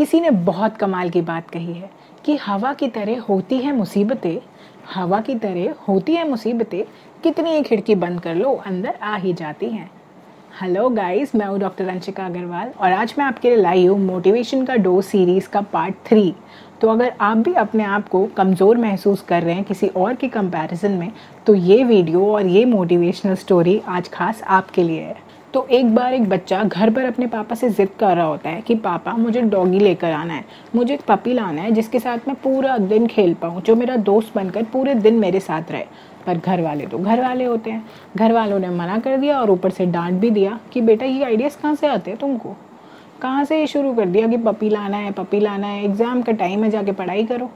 किसी ने बहुत कमाल की बात कही है कि हवा की तरह होती है मुसीबतें, हवा की तरह होती है मुसीबतें, कितनी ही खिड़की बंद कर लो, अंदर आ ही जाती हैं। हेलो गाइस मैं हूँ डॉक्टर अंशिका अग्रवाल और आज मैं आपके लिए लाई हूँ मोटिवेशन का डो सीरीज़ का पार्ट थ्री तो अगर आप भी अपने आप को कमज़ोर महसूस कर रहे हैं किसी और के कंपैरिजन में तो ये वीडियो और ये मोटिवेशनल स्टोरी आज खास आपके लिए है। तो एक बार एक बच्चा घर पर अपने पापा से ज़िद कर रहा होता है कि, पापा, मुझे डॉगी लेकर आना है। मुझे एक पपी लाना है जिसके साथ मैं पूरा दिन खेल पाऊँ, जो मेरा दोस्त बनकर पूरे दिन मेरे साथ रहे। पर घर वाले तो घर वाले होते हैं। घर वालों ने मना कर दिया और ऊपर से डांट भी दिया कि, बेटा, ये आइडियाज़ कहाँ से आते हैं तुमको? कहाँ से ये शुरू कर दिया कि पपी लाना है, पपी लाना है? एग्ज़ाम का टाइम है, जाके पढ़ाई करो।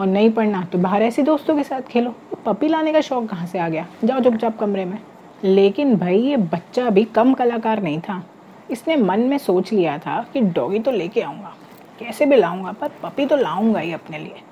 और नहीं पढ़ना तो बाहर ऐसे दोस्तों के साथ खेलो। पपी लाने का शौक़ कहाँ से आ गया? जाओ चुपचाप कमरे में। लेकिन भाई, ये बच्चा भी कम कलाकार नहीं था। इसने मन में सोच लिया था कि डॉगी तो लेके आऊँगा। कैसे भी लाऊँगा, पर पपी तो लाऊँगा ही अपने लिए।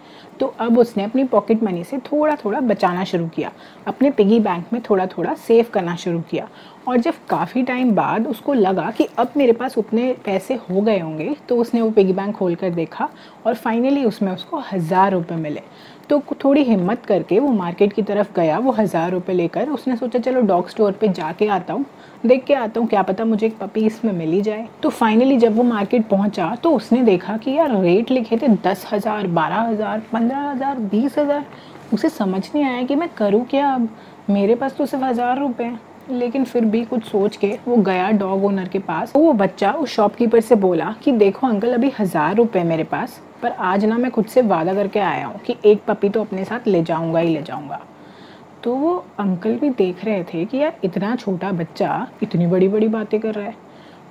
तो अब उसने अपनी पॉकेट मनी से थोड़ा थोड़ा बचाना शुरू किया। अपने पिगी बैंक में थोड़ा थोड़ा सेव करना शुरू किया। और जब काफ़ी टाइम बाद उसको लगा कि अब मेरे पास उतने पैसे हो गए होंगे तो उसने वो पिगी बैंक खोल कर देखा और फाइनली उसमें उसको हज़ार रुपये मिले। तो थोड़ी हिम्मत करके वो मार्केट की तरफ़ गया, वो हज़ार रुपये लेकर। उसने सोचा, चलो, डॉग स्टोर पे जाके आता हूँ, देख के आता हूँ, क्या पता मुझे एक पपी इसमें मिल जाए। तो फाइनली जब वो मार्केट पहुँचा तो उसने देखा कि यार रेट लिखे थे दस हज़ार, बारह हज़ार, पंद्रह हज़ार, बीस हज़ार। उसे समझ नहीं आया कि मैं करूँ क्या अब? मेरे पास तो सिर्फ़ हज़ार रुपये हैं। लेकिन फिर भी कुछ सोच के वो गया डॉग ओनर के पास। तो वो बच्चा उस शॉपकीपर से बोला कि, देखो अंकल अभी हज़ार रुपये मेरे पास। पर आज ना मैं खुद से वादा करके आया हूँ कि एक पपी तो अपने साथ ले जाऊँगा ही ले जाऊँगा। तो वो अंकल भी देख रहे थे कि यार इतना छोटा बच्चा इतनी बड़ी बड़ी बातें कर रहा है।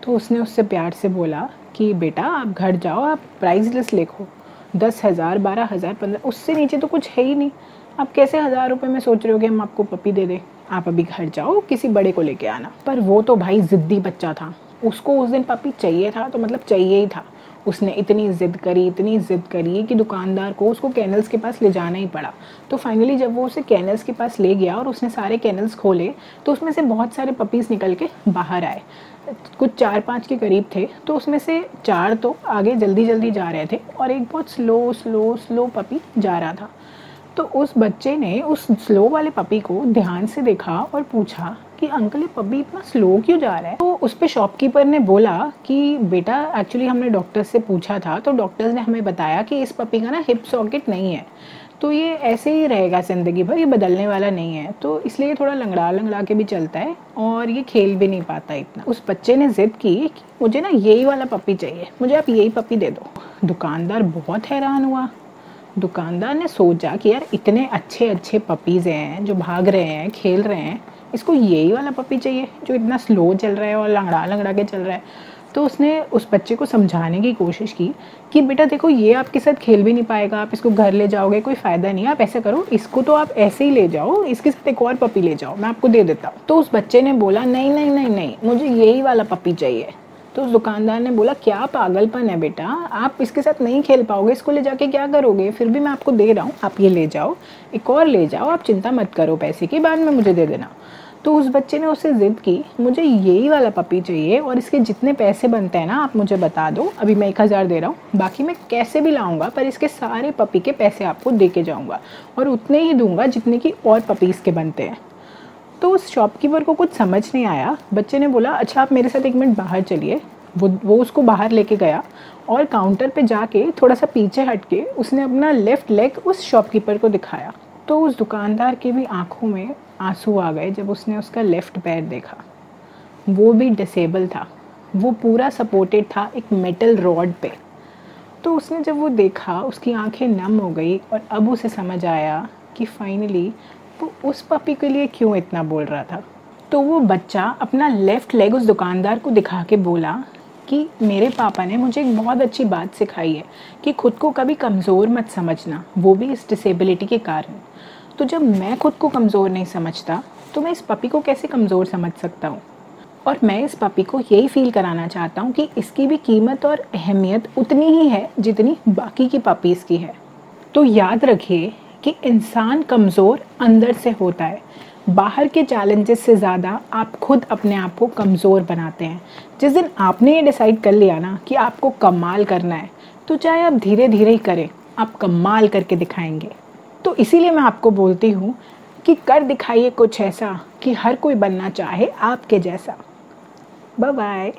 तो उसने उससे प्यार से बोला कि, बेटा, आप घर जाओ, आप प्राइस लिस्ट लिखो। दस हज़ार, बारह हज़ार, पंद्रह, उससे नीचे तो कुछ है ही नहीं। आप कैसे हज़ार रुपये में सोच रहे हो कि हम आपको पपी दे दें? आप अभी घर जाओ, किसी बड़े को लेके आना। पर वो तो भाई ज़िद्दी बच्चा था। उसको उस दिन पपी चाहिए था तो मतलब चाहिए ही था। उसने इतनी ज़िद करी, इतनी ज़िद करी कि दुकानदार को उसको कैनल्स के पास ले जाना ही पड़ा। तो फाइनली जब वो उसे कैनल्स के पास ले गया और उसने सारे कैनल्स खोले तो उसमें से बहुत सारे पपीज़ निकल के बाहर आए। कुछ चार पाँच के करीब थे तो उसमें से चार तो आगे जल्दी जल्दी जा रहे थे और एक बहुत स्लो स्लो स्लो पपी जा रहा था। तो उस बच्चे ने उस स्लो वाले पपी को ध्यान से देखा और पूछा कि अंकल ये पपी इतना स्लो क्यों जा रहा है? तो उस पर शॉपकीपर ने बोला कि, बेटा एक्चुअली हमने डॉक्टर से पूछा था तो डॉक्टर्स ने हमें बताया कि इस पपी का ना हिप सॉकेट नहीं है। तो ये ऐसे ही रहेगा ज़िंदगी भर, ये बदलने वाला नहीं है। तो इसलिए थोड़ा लंगड़ा लंगड़ा के भी चलता है और ये खेल भी नहीं पाता इतना। उस बच्चे ने ज़िद की कि मुझे ना यही वाला पपी चाहिए, मुझे आप यही पपी दे दो। दुकानदार बहुत हैरान हुआ। दुकानदार ने सोचा कि यार इतने अच्छे अच्छे पपीज़ हैं जो भाग रहे हैं, खेल रहे हैं इसको यही वाला पपी चाहिए, जो इतना स्लो चल रहा है और लंगड़ा लंगड़ा के चल रहा है। तो उसने उस बच्चे को समझाने की कोशिश की कि, बेटा देखो, ये आपके साथ खेल भी नहीं पाएगा, आप इसको घर ले जाओगे, कोई फ़ायदा नहीं, आप ऐसा करो, इसको तो आप ऐसे ही ले जाओ, इसके साथ एक और पपी ले जाओ, मैं आपको दे देता हूँ। तो उस बच्चे ने बोला, नहीं नहीं नहीं नहीं, मुझे यही वाला पपी चाहिए। तो उस दुकानदार ने बोला, क्या पागलपन है बेटा? आप इसके साथ नहीं खेल पाओगे, इसको ले जाके क्या करोगे? फिर भी मैं आपको दे रहा हूँ, आप ये ले जाओ, एक और ले जाओ, आप चिंता मत करो, पैसे की बाद में मुझे दे देना। तो उस बच्चे ने उससे ज़िद की, मुझे यही वाला पपी चाहिए और इसके जितने पैसे बनते हैं ना, आप मुझे बता दो, अभी मैं एक हज़ार दे रहा हूँ, बाकी मैं कैसे भी लाऊँगा, पर इसके सारे पपी के पैसे आपको दे के जाऊँगा और उतने ही दूँगा जितने की और पपीज़ के बनते हैं। तो उस शॉपकीपर को कुछ समझ नहीं आया। बच्चे ने बोला अच्छा आप मेरे साथ एक मिनट बाहर चलिए। वो वो उसको बाहर लेके गया और काउंटर पे जाके थोड़ा सा पीछे हट के उसने अपना लेफ़्ट लेग उस शॉपकीपर को दिखाया। तो उस दुकानदार के भी आँखों में आँसू आ गए जब उसने उसका लेफ़्ट पैर देखा। वो भी डिसेबल था। वो पूरा सपोर्टेड था एक मेटल रॉड पे। तो उसने जब वो देखा, उसकी आँखें नम हो गई और अब उसे समझ आया कि फाइनली वो उस पपी के लिए क्यों इतना बोल रहा था? तो वो बच्चा अपना लेफ़्ट लेग उस दुकानदार को दिखा के बोला कि मेरे पापा ने मुझे एक बहुत अच्छी बात सिखाई है कि खुद को कभी कमज़ोर मत समझना, वो भी इस डिसेबिलिटी के कारण। तो जब मैं खुद को कमज़ोर नहीं समझता तो मैं इस पपी को कैसे कमज़ोर समझ सकता हूँ? और मैं इस पपी को यही फील कराना चाहता हूँ कि इसकी भी कीमत और अहमियत उतनी ही है जितनी बाकी की पपीज़ की है। तो याद रखिए कि इंसान कमज़ोर अंदर से होता है। बाहर के चैलेंजेस से ज़्यादा आप खुद अपने आप को कमज़ोर बनाते हैं। जिस दिन आपने ये डिसाइड कर लिया ना कि आपको कमाल करना है तो चाहे आप धीरे धीरे ही करें, आप कमाल करके दिखाएँगे। तो इसीलिए मैं आपको बोलती हूँ कि कर दिखाइए कुछ ऐसा कि हर कोई बनना चाहे आपके जैसा। बाय